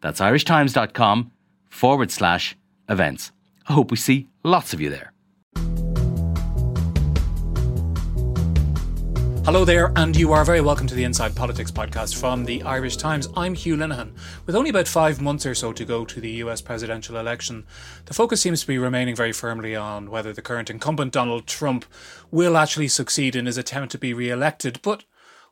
That's irishtimes.com forward slash events. I hope we see lots of you there. Hello there, and you are very welcome to the Inside Politics podcast from the Irish Times. I'm Hugh Linehan. With only about five months or so to go to the US presidential election, the focus seems to be remaining very firmly on whether the current incumbent Donald Trump will actually succeed in his attempt to be re elected. But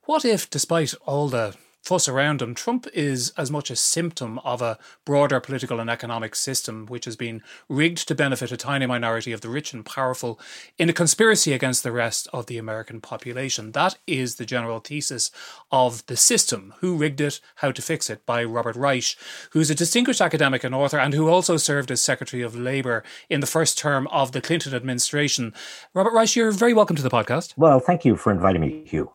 what if, despite all the fuss around him, Trump is as much a symptom of a broader political and economic system which has been rigged to benefit a tiny minority of the rich and powerful in a conspiracy against the rest of the American population. That is the general thesis of The System Who Rigged It, How to Fix It by Robert Reich, who's a distinguished academic and author and who also served as Secretary of Labour in the first term of the Clinton administration. Robert Reich, you're very welcome to the podcast. Well, thank you for inviting me, Hugh.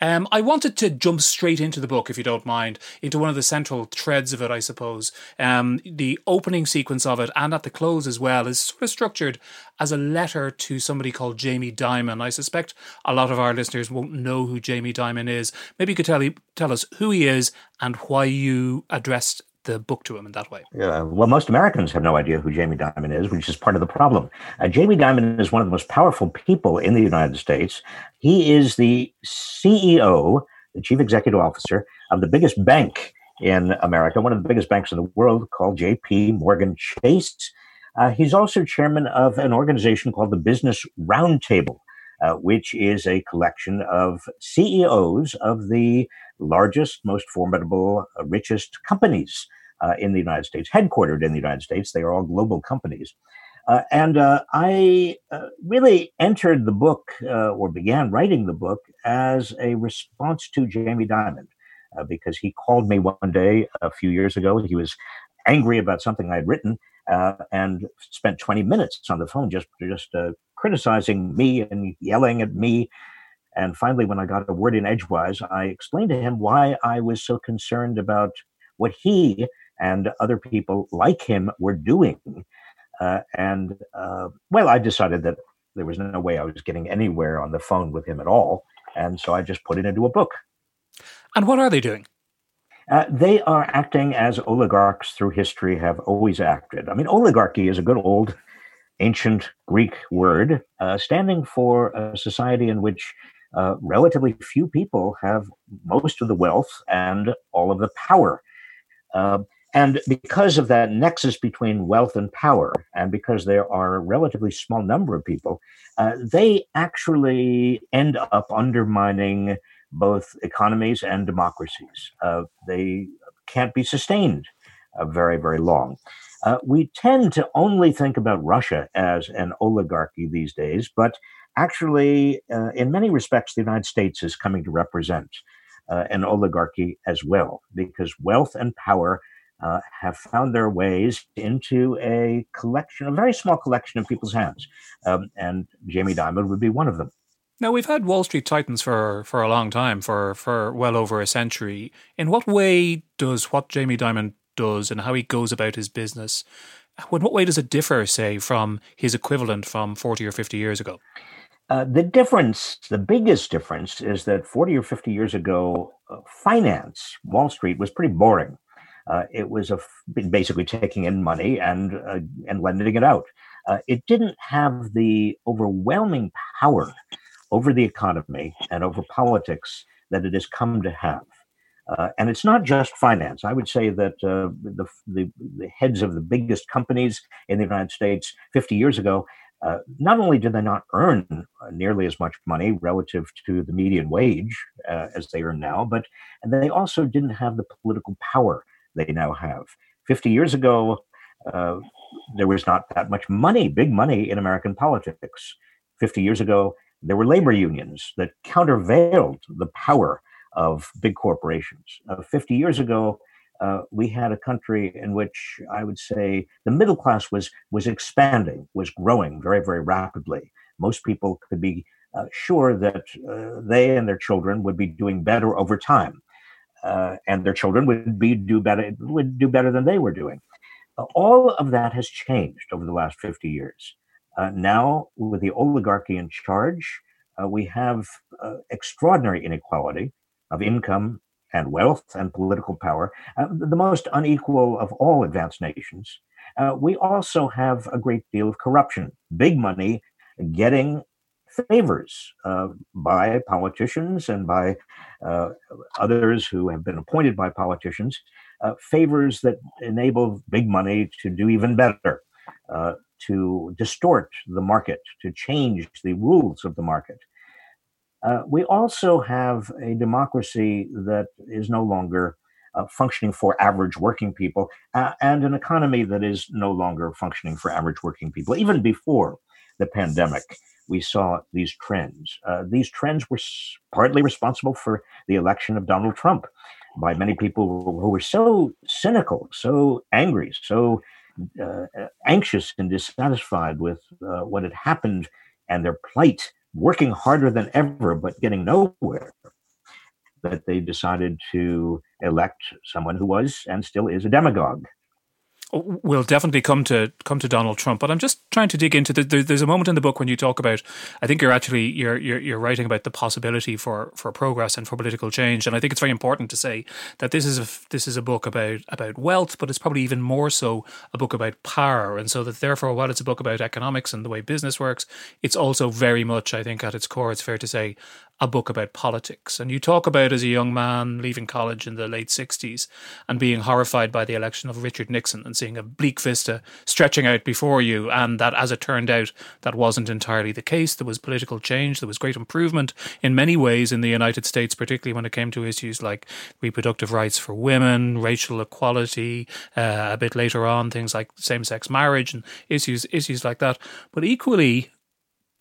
Um, I wanted to jump straight into the book, if you don't mind, into one of the central threads of it, I suppose. Um, the opening sequence of it, and at the close as well, is sort of structured as a letter to somebody called Jamie Dimon. I suspect a lot of our listeners won't know who Jamie Dimon is. Maybe you could tell, tell us who he is and why you addressed the book to him in that way. Yeah, well, most Americans have no idea who Jamie Dimon is, which is part of the problem. Uh, Jamie Dimon is one of the most powerful people in the United States. He is the CEO, the chief executive officer of the biggest bank in America, one of the biggest banks in the world called JP Morgan Chase. Uh, he's also chairman of an organization called the Business Roundtable, uh, which is a collection of CEOs of the largest, most formidable, uh, richest companies uh, in the United States, headquartered in the United States. They are all global companies. Uh, and uh, I uh, really entered the book or began writing the book as a response to Jamie Dimon because he called me one day a few years ago. He was angry about something I had written and spent 20 minutes on the phone just, just criticizing me and yelling at me and finally, when I got a word in edgewise, I explained to him why I was so concerned about what he and other people like him were doing. Uh, and uh, well, I decided that there was no way I was getting anywhere on the phone with him at all. And so I just put it into a book. And what are they doing? Uh, they are acting as oligarchs through history have always acted. I mean, oligarchy is a good old ancient Greek word uh, standing for a society in which uh, relatively few people have most of the wealth and all of the power. Uh, and because of that nexus between wealth and power, and because there are a relatively small number of people, uh, they actually end up undermining both economies and democracies. Uh, they can't be sustained uh, very, very long. Uh, we tend to only think about Russia as an oligarchy these days, but actually, uh, in many respects, the United States is coming to represent uh, an oligarchy as well, because wealth and power uh, have found their ways into a collection, a very small collection of people's hands. Um, and Jamie Dimon would be one of them. Now we've had Wall Street Titans for for a long time, for for well over a century. In what way does what Jamie Dimon does and how he goes about his business, in what way does it differ, say, from his equivalent from forty or fifty years ago? Uh, the difference, the biggest difference, is that 40 or 50 years ago, uh, finance, Wall Street, was pretty boring. Uh, it was basically taking in money and uh, and lending it out. Uh, it didn't have the overwhelming power over the economy and over politics that it has come to have. Uh, and it's not just finance. I would say that the, the, the heads of the biggest companies in the United States 50 years ago uh, not only did they not earn uh, nearly as much money relative to the median wage uh, as they earn now, but they also didn't have the political power they now have. 50 years ago, uh, there was not that much money, big money in American politics. 50 years ago, there were labor unions that countervailed the power of big corporations. Uh, 50 years ago, uh, we had a country in which I would say the middle class was was expanding, was growing very, very rapidly. Most people could be uh, sure that uh, they and their children would be doing better over time, uh, and their children would be do better would do better than they were doing. Uh, all of that has changed over the last fifty years. Uh, now, with the oligarchy in charge, we have extraordinary inequality of income and wealth and political power, uh, the most unequal of all advanced nations. Uh, we also have a great deal of corruption, big money getting favors uh, by politicians and by uh, others who have been appointed by politicians, uh, favors that enable big money to do even better, uh, to distort the market, to change the rules of the market. Uh, we also have a democracy that is no longer uh, functioning for average working people uh, and an economy that is no longer functioning for average working people. Even before the pandemic, we saw these trends. Uh, these trends were partly responsible for the election of Donald Trump by many people who were so cynical, so angry, so uh, anxious and dissatisfied with uh, what had happened and their plight working harder than ever, but getting nowhere, that they decided to elect someone who was and still is a demagogue we'll definitely come to come to Donald Trump, but I'm just trying to dig into the, there, there's a moment in the book when you talk about I think you're actually you're, you're you're writing about the possibility for for progress and for political change, and I think it's very important to say that this is a this is a book about about wealth, but it's probably even more so a book about power, and so that therefore while it's a book about economics and the way business works, it's also very much I think at its core it's fair to say a book about politics. And you talk about as a young man leaving college in the late 60s and being horrified by the election of Richard Nixon and seeing a bleak vista stretching out before you. And that, as it turned out, that wasn't entirely the case. There was political change, there was great improvement in many ways in the United States, particularly when it came to issues like reproductive rights for women, racial equality, uh, a bit later on, things like same sex marriage and issues, issues like that. But equally,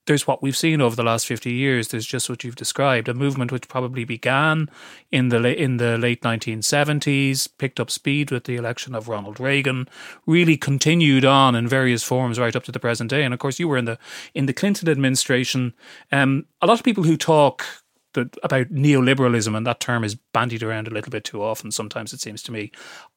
there's what we've seen over the last 50 years. There's just what you've described, a movement which probably began in the in the late 1970s, picked up speed with the election of Ronald Reagan, really continued on in various forms right up to the present day. And of course, you were in the in the Clinton administration. Um, a lot of people who talk the, about neoliberalism, and that term is bandied around a little bit too often, sometimes it seems to me,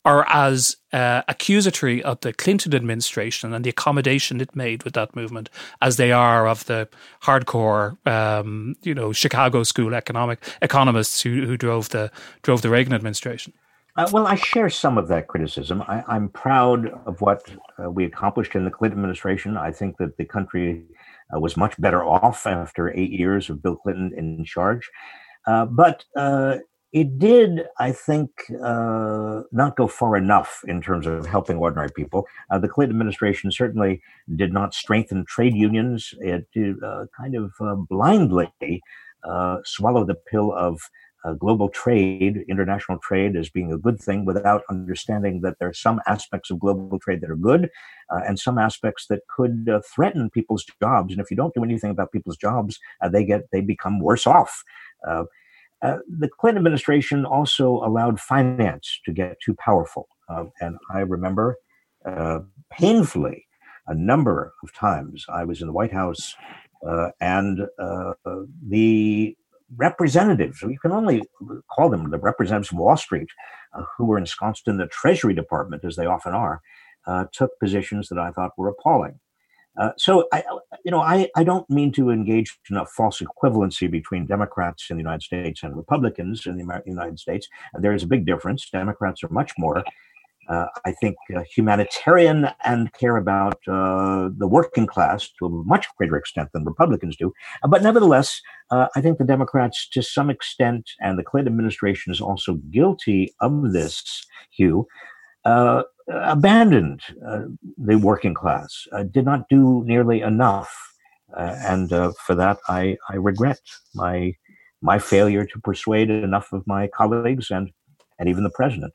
are as uh, accusatory of the Clinton administration and the accommodation it made with that movement as they are of the hardcore, um, you know, Chicago school economic economists who, who drove the drove the Reagan administration. Uh, well, I share some of that criticism. I, am proud of what uh, we accomplished in the Clinton administration. I think that the country uh, was much better off after eight years of Bill Clinton in charge. Uh, but uh, it did, I think, uh, not go far enough in terms of helping ordinary people. Uh, the Clinton administration certainly did not strengthen trade unions. It did uh, kind of blindly swallow the pill of uh, global trade, international trade, as being a good thing without understanding that there are some aspects of global trade that are good uh, and some aspects that could uh, threaten people's jobs. And if you don't do anything about people's jobs, uh, they get they become worse off. Uh, uh, the Clinton administration also allowed finance to get too powerful, and I remember painfully a number of times I was in the White House. and the representatives, you can only call them the representatives of Wall Street, uh, who were ensconced in the Treasury Department, as they often are, uh, took positions that I thought were appalling. Uh, so, I, you know, I, I don't mean to engage in a false equivalency between Democrats in the United States and Republicans in the United States. There is a big difference. Democrats are much more uh, I think, uh, humanitarian and care about uh, the working class to a much greater extent than Republicans do. Uh, but nevertheless, uh, I think the Democrats, to some extent, and the Clinton administration is also guilty of this, Hugh, uh, abandoned the working class, did not do nearly enough. and for that, I, I regret my my failure to persuade enough of my colleagues and, and even the president.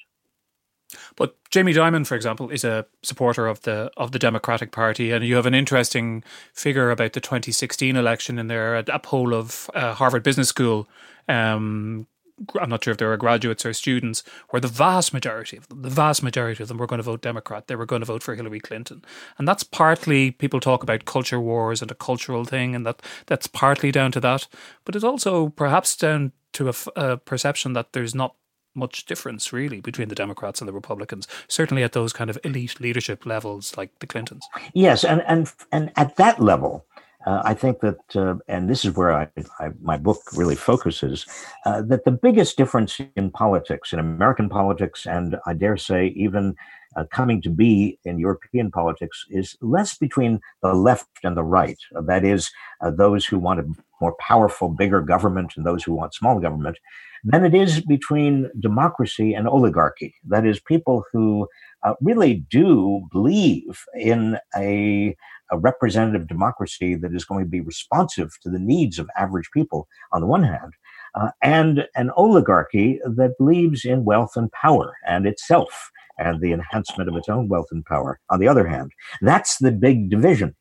But Jamie Dimon, for example, is a supporter of the of the Democratic Party, and you have an interesting figure about the 2016 election in there. A, poll of uh, Harvard Business School um, I'm not sure if they were graduates or students, where the vast majority of them, the vast majority of them were going to vote Democrat. They were going to vote for Hillary Clinton. And that's partly, people talk about culture wars and a cultural thing, and that that's partly down to that. But it's also perhaps down to a, a perception that there's not much difference really between the Democrats and the Republicans, certainly at those kind of elite leadership levels like the Clintons. Yes, and and and at that level, uh, I think that, uh, and this is where I, I, my book really focuses, uh, that the biggest difference in politics, in American politics, and I dare say even uh, coming to be in European politics, is less between the left and the right. Uh, that is, uh, those who want a more powerful, bigger government and those who want small government, than it is between democracy and oligarchy. That is, people who really do believe in a a representative democracy that is going to be responsive to the needs of average people on the one hand, uh, and an oligarchy that believes in wealth and power and itself and the enhancement of its own wealth and power on the other hand. That's the big division.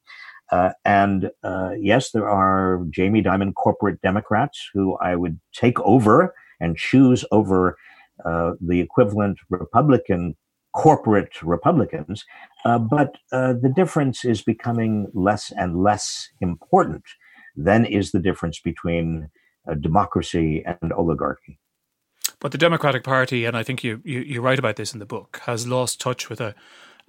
Uh, and uh, yes, there are Jamie Dimon corporate Democrats who I would take over and choose over uh, the equivalent Republican corporate Republicans, uh, but uh, the difference is becoming less and less important than is the difference between uh, democracy and oligarchy. But the Democratic Party, and I think you, you, you write about this in the book, has lost touch with a,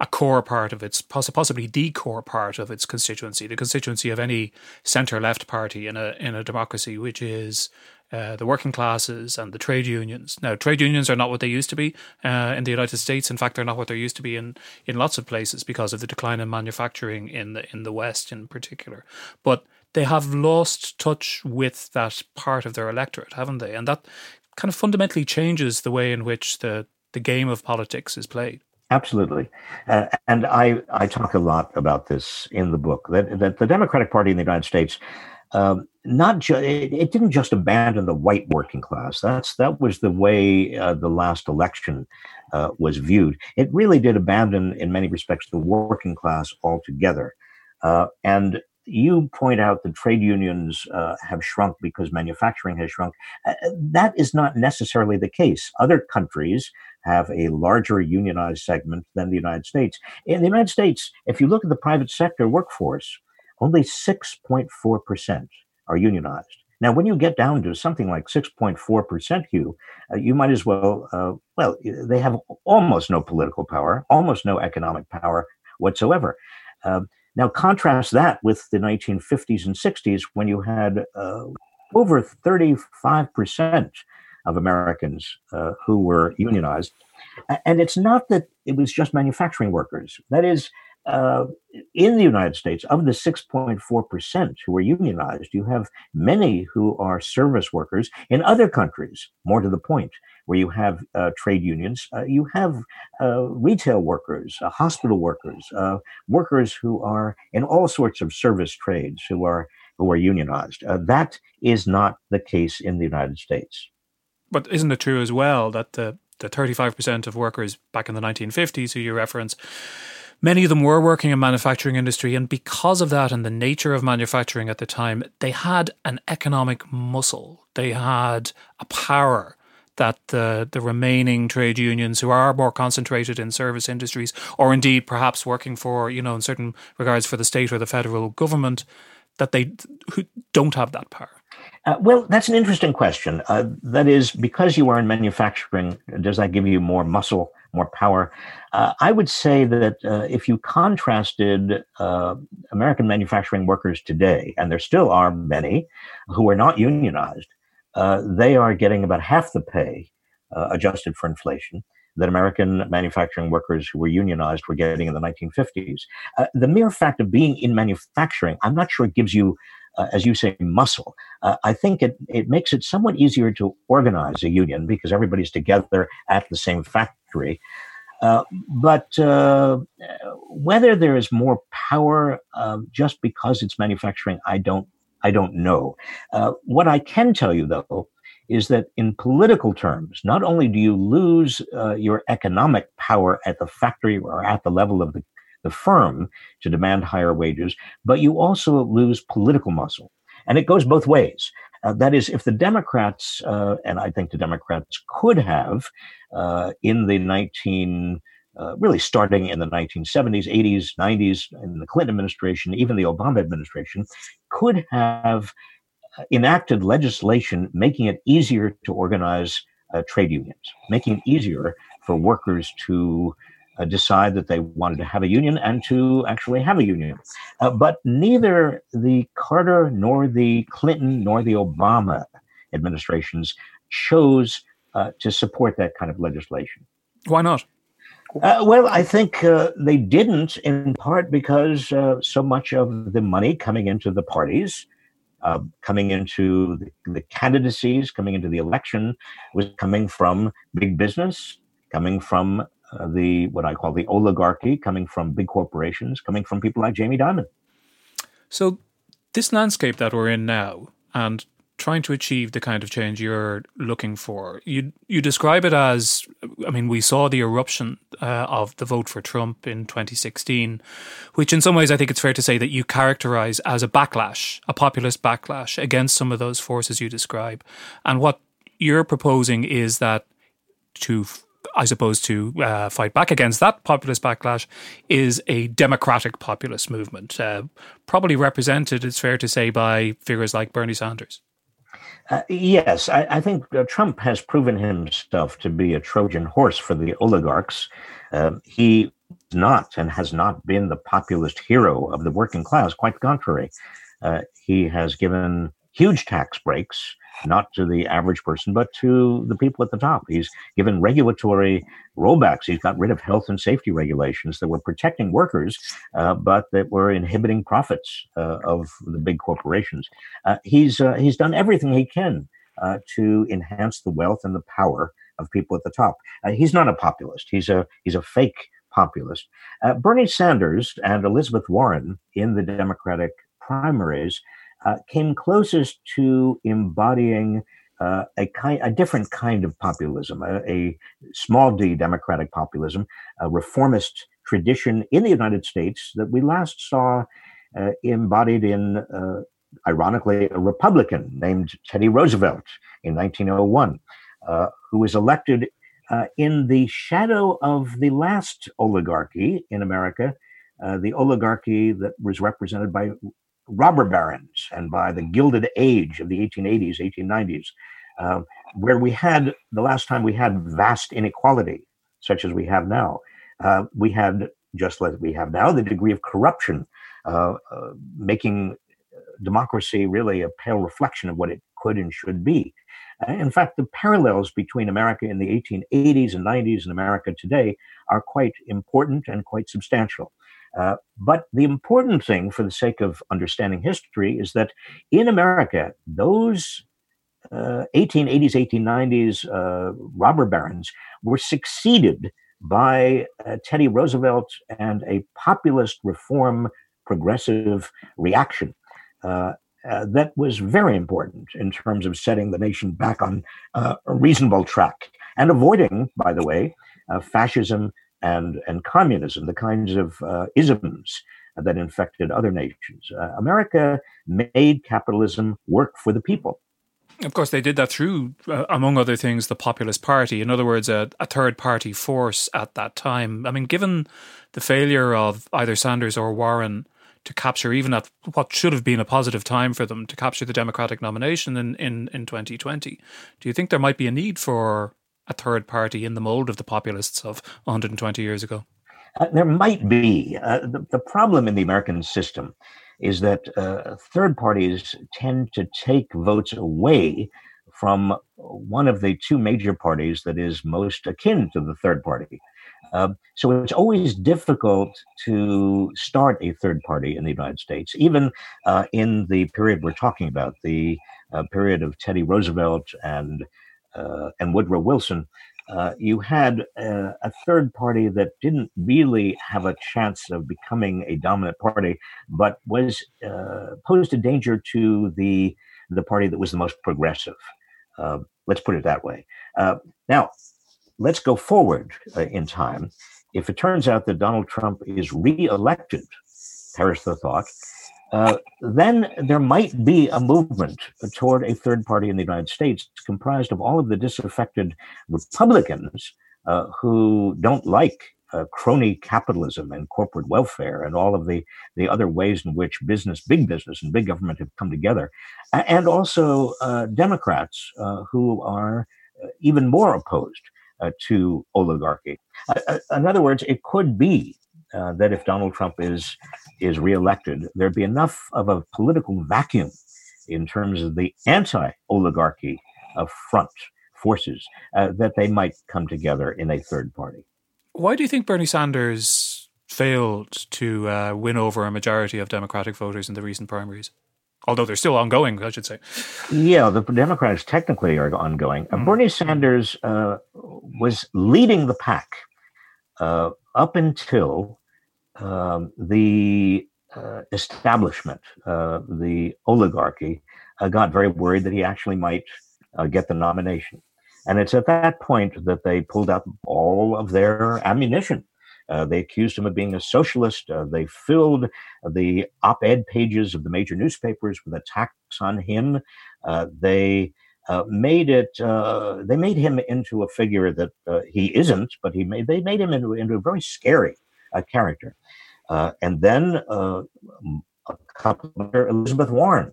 a core part of its, possibly the core part of its constituency, the constituency of any centre left party in a, in a democracy, which is uh, the working classes and the trade unions. Now, trade unions are not what they used to be uh, in the United States. In fact, they're not what they used to be in, in lots of places because of the decline in manufacturing in the in the West, in particular. But they have lost touch with that part of their electorate, haven't they? And that kind of fundamentally changes the way in which the the game of politics is played. Absolutely, uh, and I I talk a lot about this in the book that that the Democratic Party in the United States um, not ju- it, it, didn't just abandon the white working class. That's that was the way uh, the last election uh, was viewed. It really did abandon, in many respects, the working class altogether. Uh, and you point out that trade unions uh, have shrunk because manufacturing has shrunk. Uh, that is not necessarily the case. Other countries have a larger unionized segment than the United States. In the United States, if you look at the private sector workforce, only 6.4% are unionized. Now, when you get down to something like 6.4%, Hugh, uh, you might as well, uh, well, they have almost no political power, almost no economic power whatsoever. Uh, now, contrast that with the 1950s and 60s when you had uh, over 35% of Americans uh, who were unionized. And it's not that it was just manufacturing workers. That is, uh, in the United States, of the 6.4% who are unionized, you have many who are service workers. In other countries, more to the point, where you have uh, trade unions, uh, you have uh, retail workers, uh, hospital workers, uh, workers who are in all sorts of service trades who are who are unionized. that is not the case in the United States. But isn't it true as well that the the 35% of workers back in the 1950s who you reference Many of them were working in manufacturing industry, and because of that and the nature of manufacturing at the time, they had an economic muscle. They had a power that the the remaining trade unions who are more concentrated in service industries, or indeed perhaps working for you know in certain regards for the state or the federal government, that they who don't have that power. Uh, well, that's an interesting question. Uh, that is, because you are in manufacturing, does that give you more muscle more power. Uh, I would say that uh, if you contrasted uh, American manufacturing workers today, and there still are many who are not unionized, uh, they are getting about half the pay adjusted for inflation that American manufacturing workers who were unionized were getting in the 1950s. Uh, the mere fact of being in manufacturing, I'm not sure it gives you uh, as you say, muscle. Uh, I think it, it makes it somewhat easier to organize a union because everybody's together at the same factory. Uh, but uh, whether there is more power uh, just because it's manufacturing, I don't, I don't know. Uh, what I can tell you, though, is that in political terms, not only do you lose your economic power at the factory or at the level of the the firm to demand higher wages, but you also lose political muscle. And it goes both ways. Uh, that is, if the Democrats, uh, and I think the Democrats could have uh, in the 19, uh, really starting in the 1970s, 80s, 90s, in the Clinton administration, even the Obama administration, could have uh, enacted legislation making it easier to organize uh, trade unions, making it easier for workers to uh, decide that they wanted to have a union and to actually have a union. Uh, but neither the Carter nor the Clinton nor the Obama administrations chose uh, to support that kind of legislation. Why not? Uh, well, I think uh, they didn't, in part because uh, so much of the money coming into the parties, coming into the, the candidacies, coming into the election, was coming from big business, coming from uh, the what I call the oligarchy coming from big corporations, coming from people like Jamie Dimon. So, this landscape that we're in now, and trying to achieve the kind of change you're looking for, you you describe it as, I mean, we saw the eruption uh, of the vote for Trump in 2016, which in some ways I think it's fair to say that you characterize as a backlash, a populist backlash against some of those forces you describe, and what you're proposing is that to I suppose, to uh, fight back against that populist backlash is a democratic populist movement, uh, probably represented, it's fair to say, by figures like Bernie Sanders. Uh, yes, I, I think uh, Trump has proven himself to be a Trojan horse for the oligarchs. Um, he not and has not been the populist hero of the working class. Quite the contrary. Uh, he has given huge tax breaks not to the average person, but to the people at the top. He's given regulatory rollbacks. He's got rid of health and safety regulations that were protecting workers, uh, but that were inhibiting profits uh, of the big corporations. Uh, he's uh, he's done everything he can uh, to enhance the wealth and the power of people at the top. Uh, he's not a populist. He's a he's a fake populist. Bernie Sanders and Elizabeth Warren in the Democratic primaries uh, came closest to embodying uh, a kind, a different kind of populism, a, a, small d democratic populism, a reformist tradition in the United States that we last saw uh, embodied in, uh, ironically, a Republican named Teddy Roosevelt in 1901, uh, who was elected uh, in the shadow of the last oligarchy in America, the oligarchy that was represented by robber barons and by the Gilded Age of the 1880s, 1890s, uh, where we had the last time we had vast inequality, such as we have now. Uh, we had, just like we have now, the degree of corruption, uh, uh making democracy really a pale reflection of what it could and should be. Uh, in fact, the parallels between America in the 1880s and 90s and America today are quite important and quite substantial. Uh, but the important thing, for the sake of understanding history, is that in America, those uh, 1880s, 1890s uh, robber barons were succeeded by uh, Teddy Roosevelt and a populist reform progressive reaction. Uh, that was very important in terms of setting the nation back on a reasonable track and avoiding, by the way, fascism and, and communism, the kinds of uh, isms that infected other nations. Uh, America made capitalism work for the people. Of course, they did that through, uh, among other things, the Populist Party. In other words, a, a, third party force at that time. I mean, given the failure of either Sanders or Warren to capture, even at what should have been a positive time for them, to capture the Democratic nomination in, in, in 2020, do you think there might be a need for a third party in the mold of the populists of 120 years ago? Uh, there might be. Uh, the, the, problem in the American system is that uh, third parties tend to take votes away from one of the two major parties that is most akin to the third party. Uh, so it's always difficult to start a third party in the United States, even uh, in the period we're talking about, the uh, period of Teddy Roosevelt and and Woodrow Wilson, uh, you had a, a, third party that didn't really have a chance of becoming a dominant party, but was uh, posed a danger to the the party that was the most progressive. Uh, let's put it that way. Uh, now, let's go forward uh, in time. If it turns out that Donald Trump is reelected, perish the thought, uh, then there might be a movement toward a third party in the United States comprised of all of the disaffected Republicans uh, who don't like uh, crony capitalism and corporate welfare and all of the, the other ways in which business, big business, and big government have come together, and also uh, Democrats uh, who are uh, even more opposed to oligarchy. in other words, it could be uh, that if Donald Trump is is reelected, there'd be enough of a political vacuum in terms of the anti-oligarchy of front forces uh, that they might come together in a third party. Why do you think Bernie Sanders failed to uh, win over a majority of Democratic voters in the recent primaries? Although they're still ongoing, I should say. Yeah, the Democrats technically are ongoing. Mm. Bernie Sanders uh, was leading the pack uh, up until um, the uh, establishment, uh, the oligarchy, uh, got very worried that he actually might uh, get the nomination. And it's at that point that they pulled out all of their ammunition. Uh, they accused him of being a socialist. Uh, they filled the op ed pages of the major newspapers with attacks on him. they uh, made it. Uh, they made him into a figure that uh, he isn't, but he made. They made him into, into a very scary character. and then a couple Elizabeth Warren,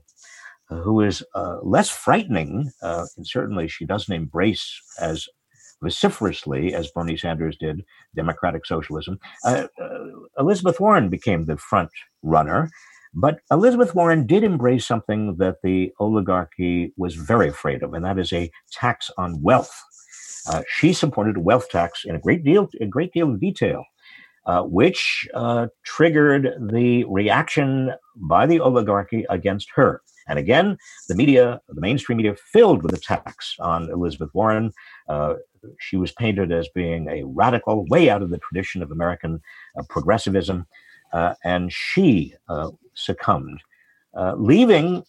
who is less frightening, and certainly she doesn't embrace as vociferously as Bernie Sanders did democratic socialism. Uh, uh, Elizabeth Warren became the front runner, but Elizabeth Warren did embrace something that the oligarchy was very afraid of, and that is a tax on wealth. Uh, she supported a wealth tax in a great deal, a great deal of detail, uh, which uh, triggered the reaction by the oligarchy against her. And again, the media, the mainstream media, filled with attacks on Elizabeth Warren. Uh, she was painted as being a radical, way out of the tradition of American uh, progressivism. Uh, and she uh, succumbed, leaving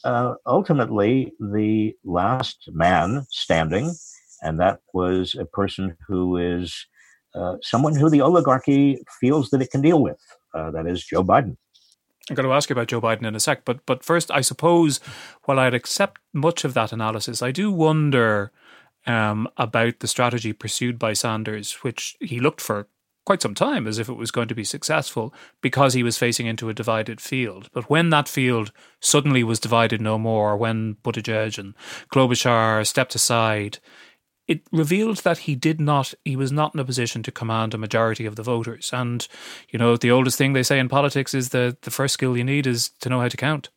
ultimately the last man standing, and that was a person who is someone who the oligarchy feels that it can deal with. that is Joe Biden. I'm going to ask you about Joe Biden in a sec, but but first, I suppose, while I'd accept much of that analysis, I do wonder um, about the strategy pursued by Sanders, which he looked for quite some time as if it was going to be successful because he was facing into a divided field. But when that field suddenly was divided no more, when Buttigieg and Klobuchar stepped aside, it revealed that he did not, he was not in a position to command a majority of the voters. And, you know, the oldest thing they say in politics is that the first skill you need is to know how to count.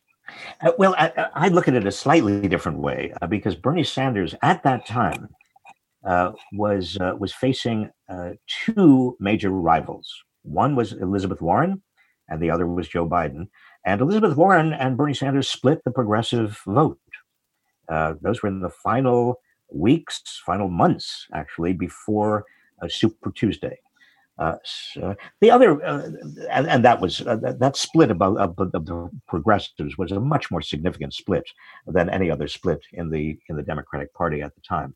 Uh, well, I, I, look at it a slightly different way uh, because Bernie Sanders at that time uh, was uh, was facing uh, two major rivals. One was Elizabeth Warren, and the other was Joe Biden. And Elizabeth Warren and Bernie Sanders split the progressive vote. Uh, those were in the final weeks, final months, actually, before Super Tuesday. Uh, so the other, uh, and, and, that was uh, that, that, split about of, of, the progressives was a much more significant split than any other split in the in the Democratic Party at the time.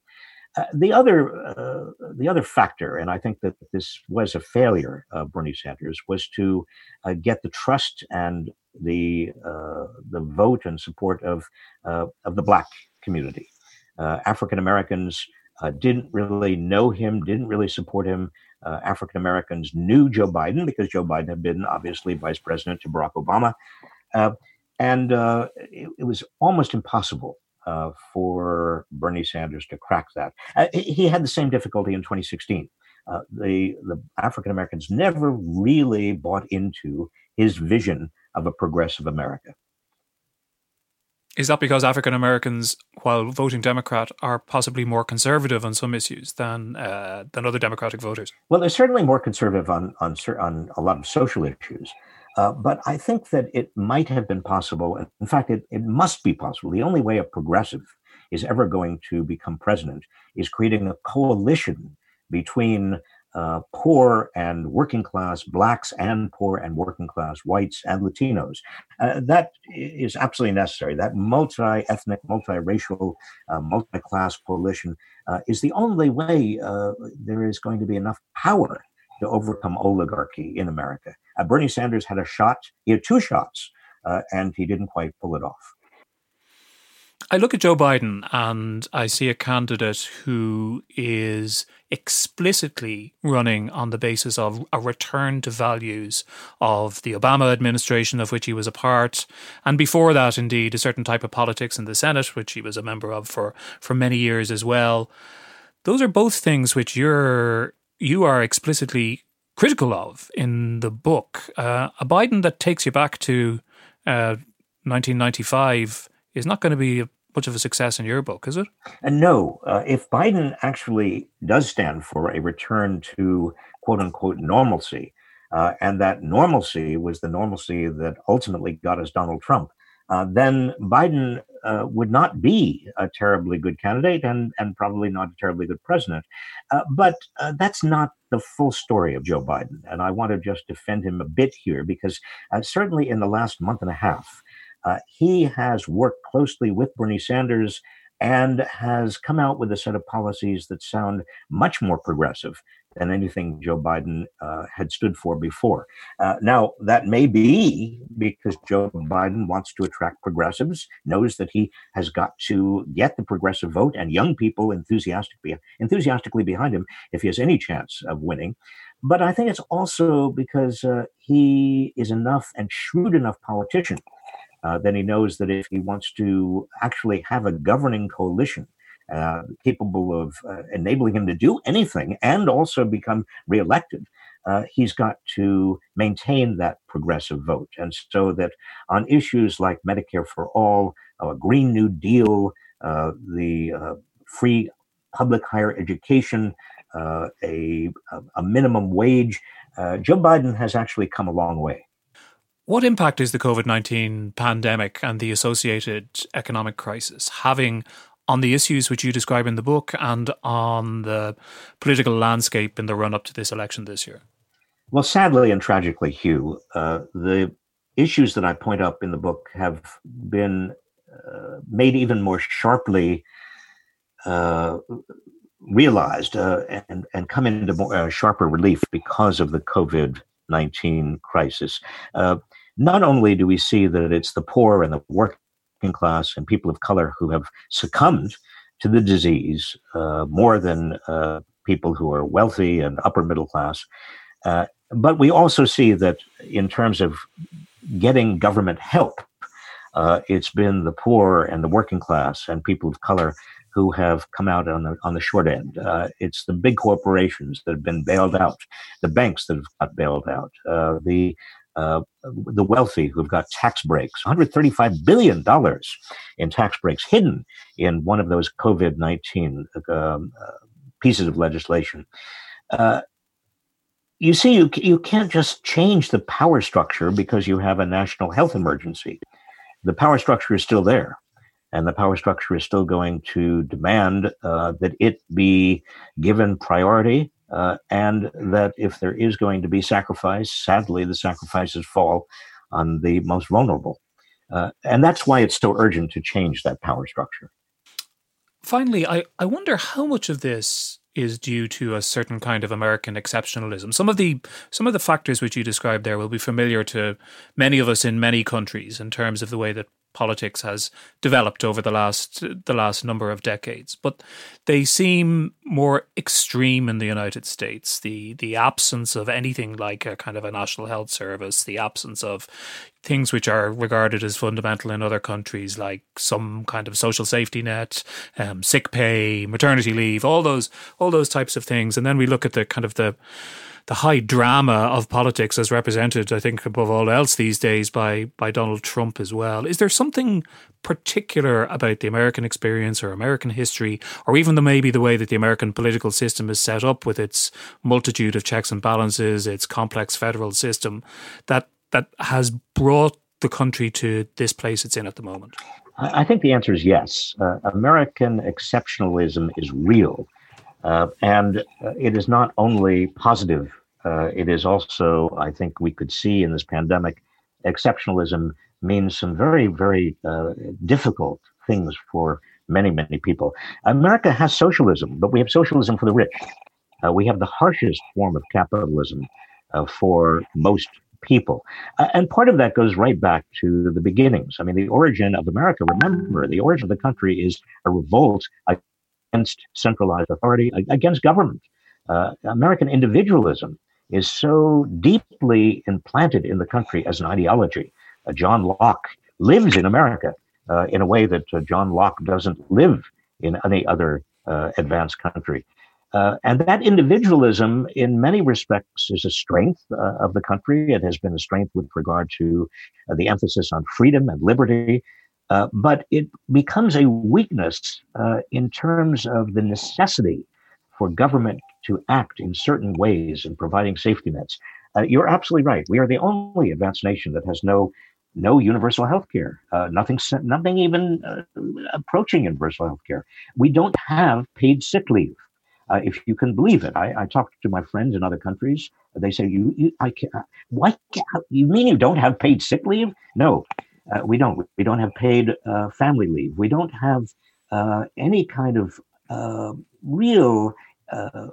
Uh, the other uh, the other factor, and I think that this was a failure of Bernie Sanders, was to uh, get the trust and the uh, the vote and support of uh, of the black community. African Americans didn't really know him, didn't really support him. African Americans knew Joe Biden because Joe Biden had been obviously vice president to Barack Obama, and it, it was almost impossible uh, for Bernie Sanders to crack that. Uh, he had the same difficulty in 2016. Uh, the the African Americans never really bought into his vision of a progressive America. Is that because African Americans, while voting Democrat, are possibly more conservative on some issues than uh, than other Democratic voters? Well, they're certainly more conservative on on on a lot of social issues. Uh, but I think that it might have been possible. In fact, it, it must be possible. The only way a progressive is ever going to become president is creating a coalition between uh, poor and working class blacks and poor and working class whites and Latinos. Uh, that is absolutely necessary. That multi ethnic, multiracial, uh, multi class coalition uh, is the only way uh, there is going to be enough power to overcome oligarchy in America. Uh, Bernie Sanders had a shot, he had two shots and he didn't quite pull it off. I look at Joe Biden and I see a candidate who is explicitly running on the basis of a return to values of the Obama administration, of which he was a part, and before that, indeed, a certain type of politics in the Senate, which he was a member of for, for many years as well. Those are both things which you're you are explicitly critical of in the book. Uh, a Biden that takes you back to uh, 1995 is not going to be much of a success in your book, is it? And no, uh, if Biden actually does stand for a return to quote unquote normalcy, uh, and that normalcy was the normalcy that ultimately got us Donald Trump, uh, then Biden uh, would not be a terribly good candidate and, and probably not a terribly good president. Uh, but uh, that's not the full story of Joe Biden. And I want to just defend him a bit here because certainly in the last month and a half, uh, he has worked closely with Bernie Sanders and has come out with a set of policies that sound much more progressive than anything Joe Biden uh, had stood for before. Uh, now, that may be because Joe Biden wants to attract progressives, knows that he has got to get the progressive vote and young people enthusiastically, enthusiastically behind him if he has any chance of winning. But I think it's also because uh, he is enough and shrewd enough politician uh, then he knows that if he wants to actually have a governing coalition uh, capable of uh, enabling him to do anything and also become reelected, uh, he's got to maintain that progressive vote. And so that on issues like Medicare for All, a Green New Deal, uh, the uh, free public higher education, a, a minimum wage, Joe Biden has actually come a long way. What impact is the COVID 19 pandemic and the associated economic crisis having on the issues which you describe in the book and on the political landscape in the run up to this election this year? Well, sadly and tragically, Hugh, uh, the issues that I point up in the book have been uh, made even more sharply uh, realized uh, and, and come into more, uh, sharper relief because of the COVID 19 crisis. Uh, not only do we see that it's the poor and the working class and people of color who have succumbed to the disease uh, more than uh, people who are wealthy and upper middle class, uh, but we also see that in terms of getting government help, uh, it's been the poor and the working class and people of color who have come out on the on the short end. Uh, it's the big corporations that have been bailed out, the banks that have got bailed out, uh, the uh, the wealthy who've got tax breaks, $135 billion in tax breaks hidden in one of those COVID 19 um, uh, pieces of legislation. Uh, you see, you, you can't just change the power structure because you have a national health emergency. The power structure is still there and the power structure is still going to demand uh, that it be given priority, uh, and that if there is going to be sacrifice, sadly, the sacrifices fall on the most vulnerable. Uh, and that's why it's so urgent to change that power structure. Finally, I, I wonder how much of this is due to a certain kind of American exceptionalism. Some of the some of the factors which you described there will be familiar to many of us in many countries in terms of the way that politics has developed over the last the last number of decades. But they seem more extreme in the United States. The the absence of anything like a kind of a national health service, the absence of things which are regarded as fundamental in other countries, like some kind of social safety net, um, sick pay, maternity leave, all those all those types of things. And then we look at the kind of the the high drama of politics as represented, I think, above all else these days by by Donald Trump as well. Is there something particular about the American experience or American history, or even the maybe the way that the American political system is set up with its multitude of checks and balances, its complex federal system, that that has brought the country to this place it's in at the moment? I think the answer is yes. Uh, American exceptionalism is real. Uh, and uh, it is not only positive, uh, it is also, I think, we could see in this pandemic, exceptionalism means some very, very uh, difficult things for many, many people. America has socialism, but we have socialism for the rich. Uh, we have the harshest form of capitalism uh, for most people. Uh, and part of that goes right back to the beginnings. I mean, the origin of America, remember, the origin of the country is a revolt against centralized authority, against government. Uh, American individualism is so deeply implanted in the country as an ideology. Uh, John Locke lives in America uh, in a way that uh, John Locke doesn't live in any other uh, advanced country. Uh, and that individualism, in many respects, is a strength of the country. It has been a strength with regard to the emphasis on freedom and liberty. Uh, but it becomes a weakness uh, in terms of the necessity for government to act in certain ways in providing safety nets. Uh, you're absolutely right. We are the only advanced nation that has no no universal health care, nothing, nothing even approaching universal health care. We don't have paid sick leave. Uh, if you can believe it. I, I talk to my friends in other countries. They say, "You, you, I can't. Why? You mean you don't have paid sick leave? No, uh, we don't. We don't have paid uh, family leave. We don't have uh, any kind of uh, real uh,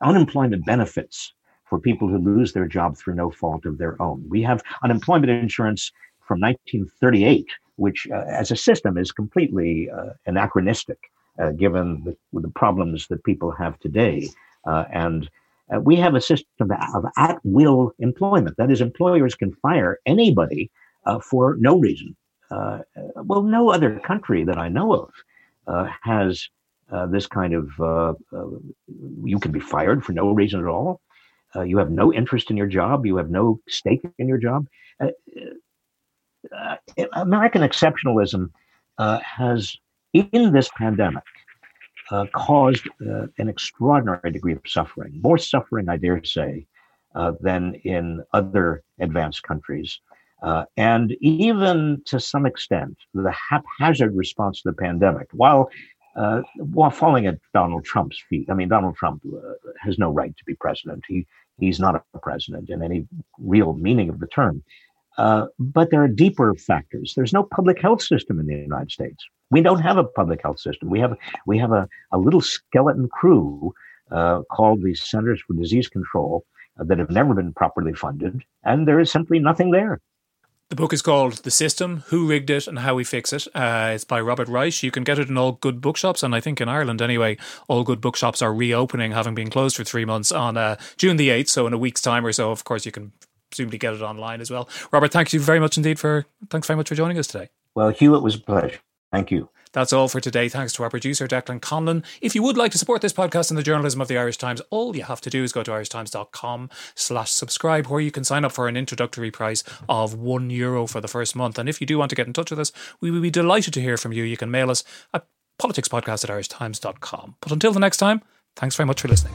unemployment benefits for people who lose their job through no fault of their own. We have unemployment insurance from 1938, which, as a system, is completely anachronistic." uh, given the, the, problems that people have today. Uh, and uh, we have a system of at will employment. That is, employers can fire anybody uh, for no reason. Uh, well, no other country that I know of uh, has this kind of you can be fired for no reason at all. you have no interest in your job. You have no stake in your job. American exceptionalism has in this pandemic uh, caused uh, an extraordinary degree of suffering, more suffering, I dare say, uh, than in other advanced countries. Uh, and even to some extent, the haphazard response to the pandemic, while uh, while falling at Donald Trump's feet. I mean, Donald Trump uh, has no right to be president. He he's not a president in any real meaning of the term. Uh, but there are deeper factors. There's no public health system in the United States. We don't have a public health system. We have we have a, a little skeleton crew uh, called the Centers for Disease Control uh, that have never been properly funded, and there is simply nothing there. The book is called The System Who Rigged It and How We Fix It. Uh, it's by Robert Reich. You can get it in all good bookshops, and I think in Ireland anyway, all good bookshops are reopening, having been closed for three months on uh, June the 8th. So, in a week's time or so, of course, you can presumably get it online as well. Robert, thank you very much indeed for thanks very much for joining us today. Well, Hugh, it was a pleasure. Thank you. That's all for today. Thanks to our producer, Declan Conlon. If you would like to support this podcast and the journalism of the Irish Times, all you have to do is go to irishtimes.com slash subscribe, where you can sign up for an introductory price of one euro for the first month. And if you do want to get in touch with us, we would be delighted to hear from you. You can mail us at politicspodcast at irishtimes.com. But until the next time, thanks very much for listening.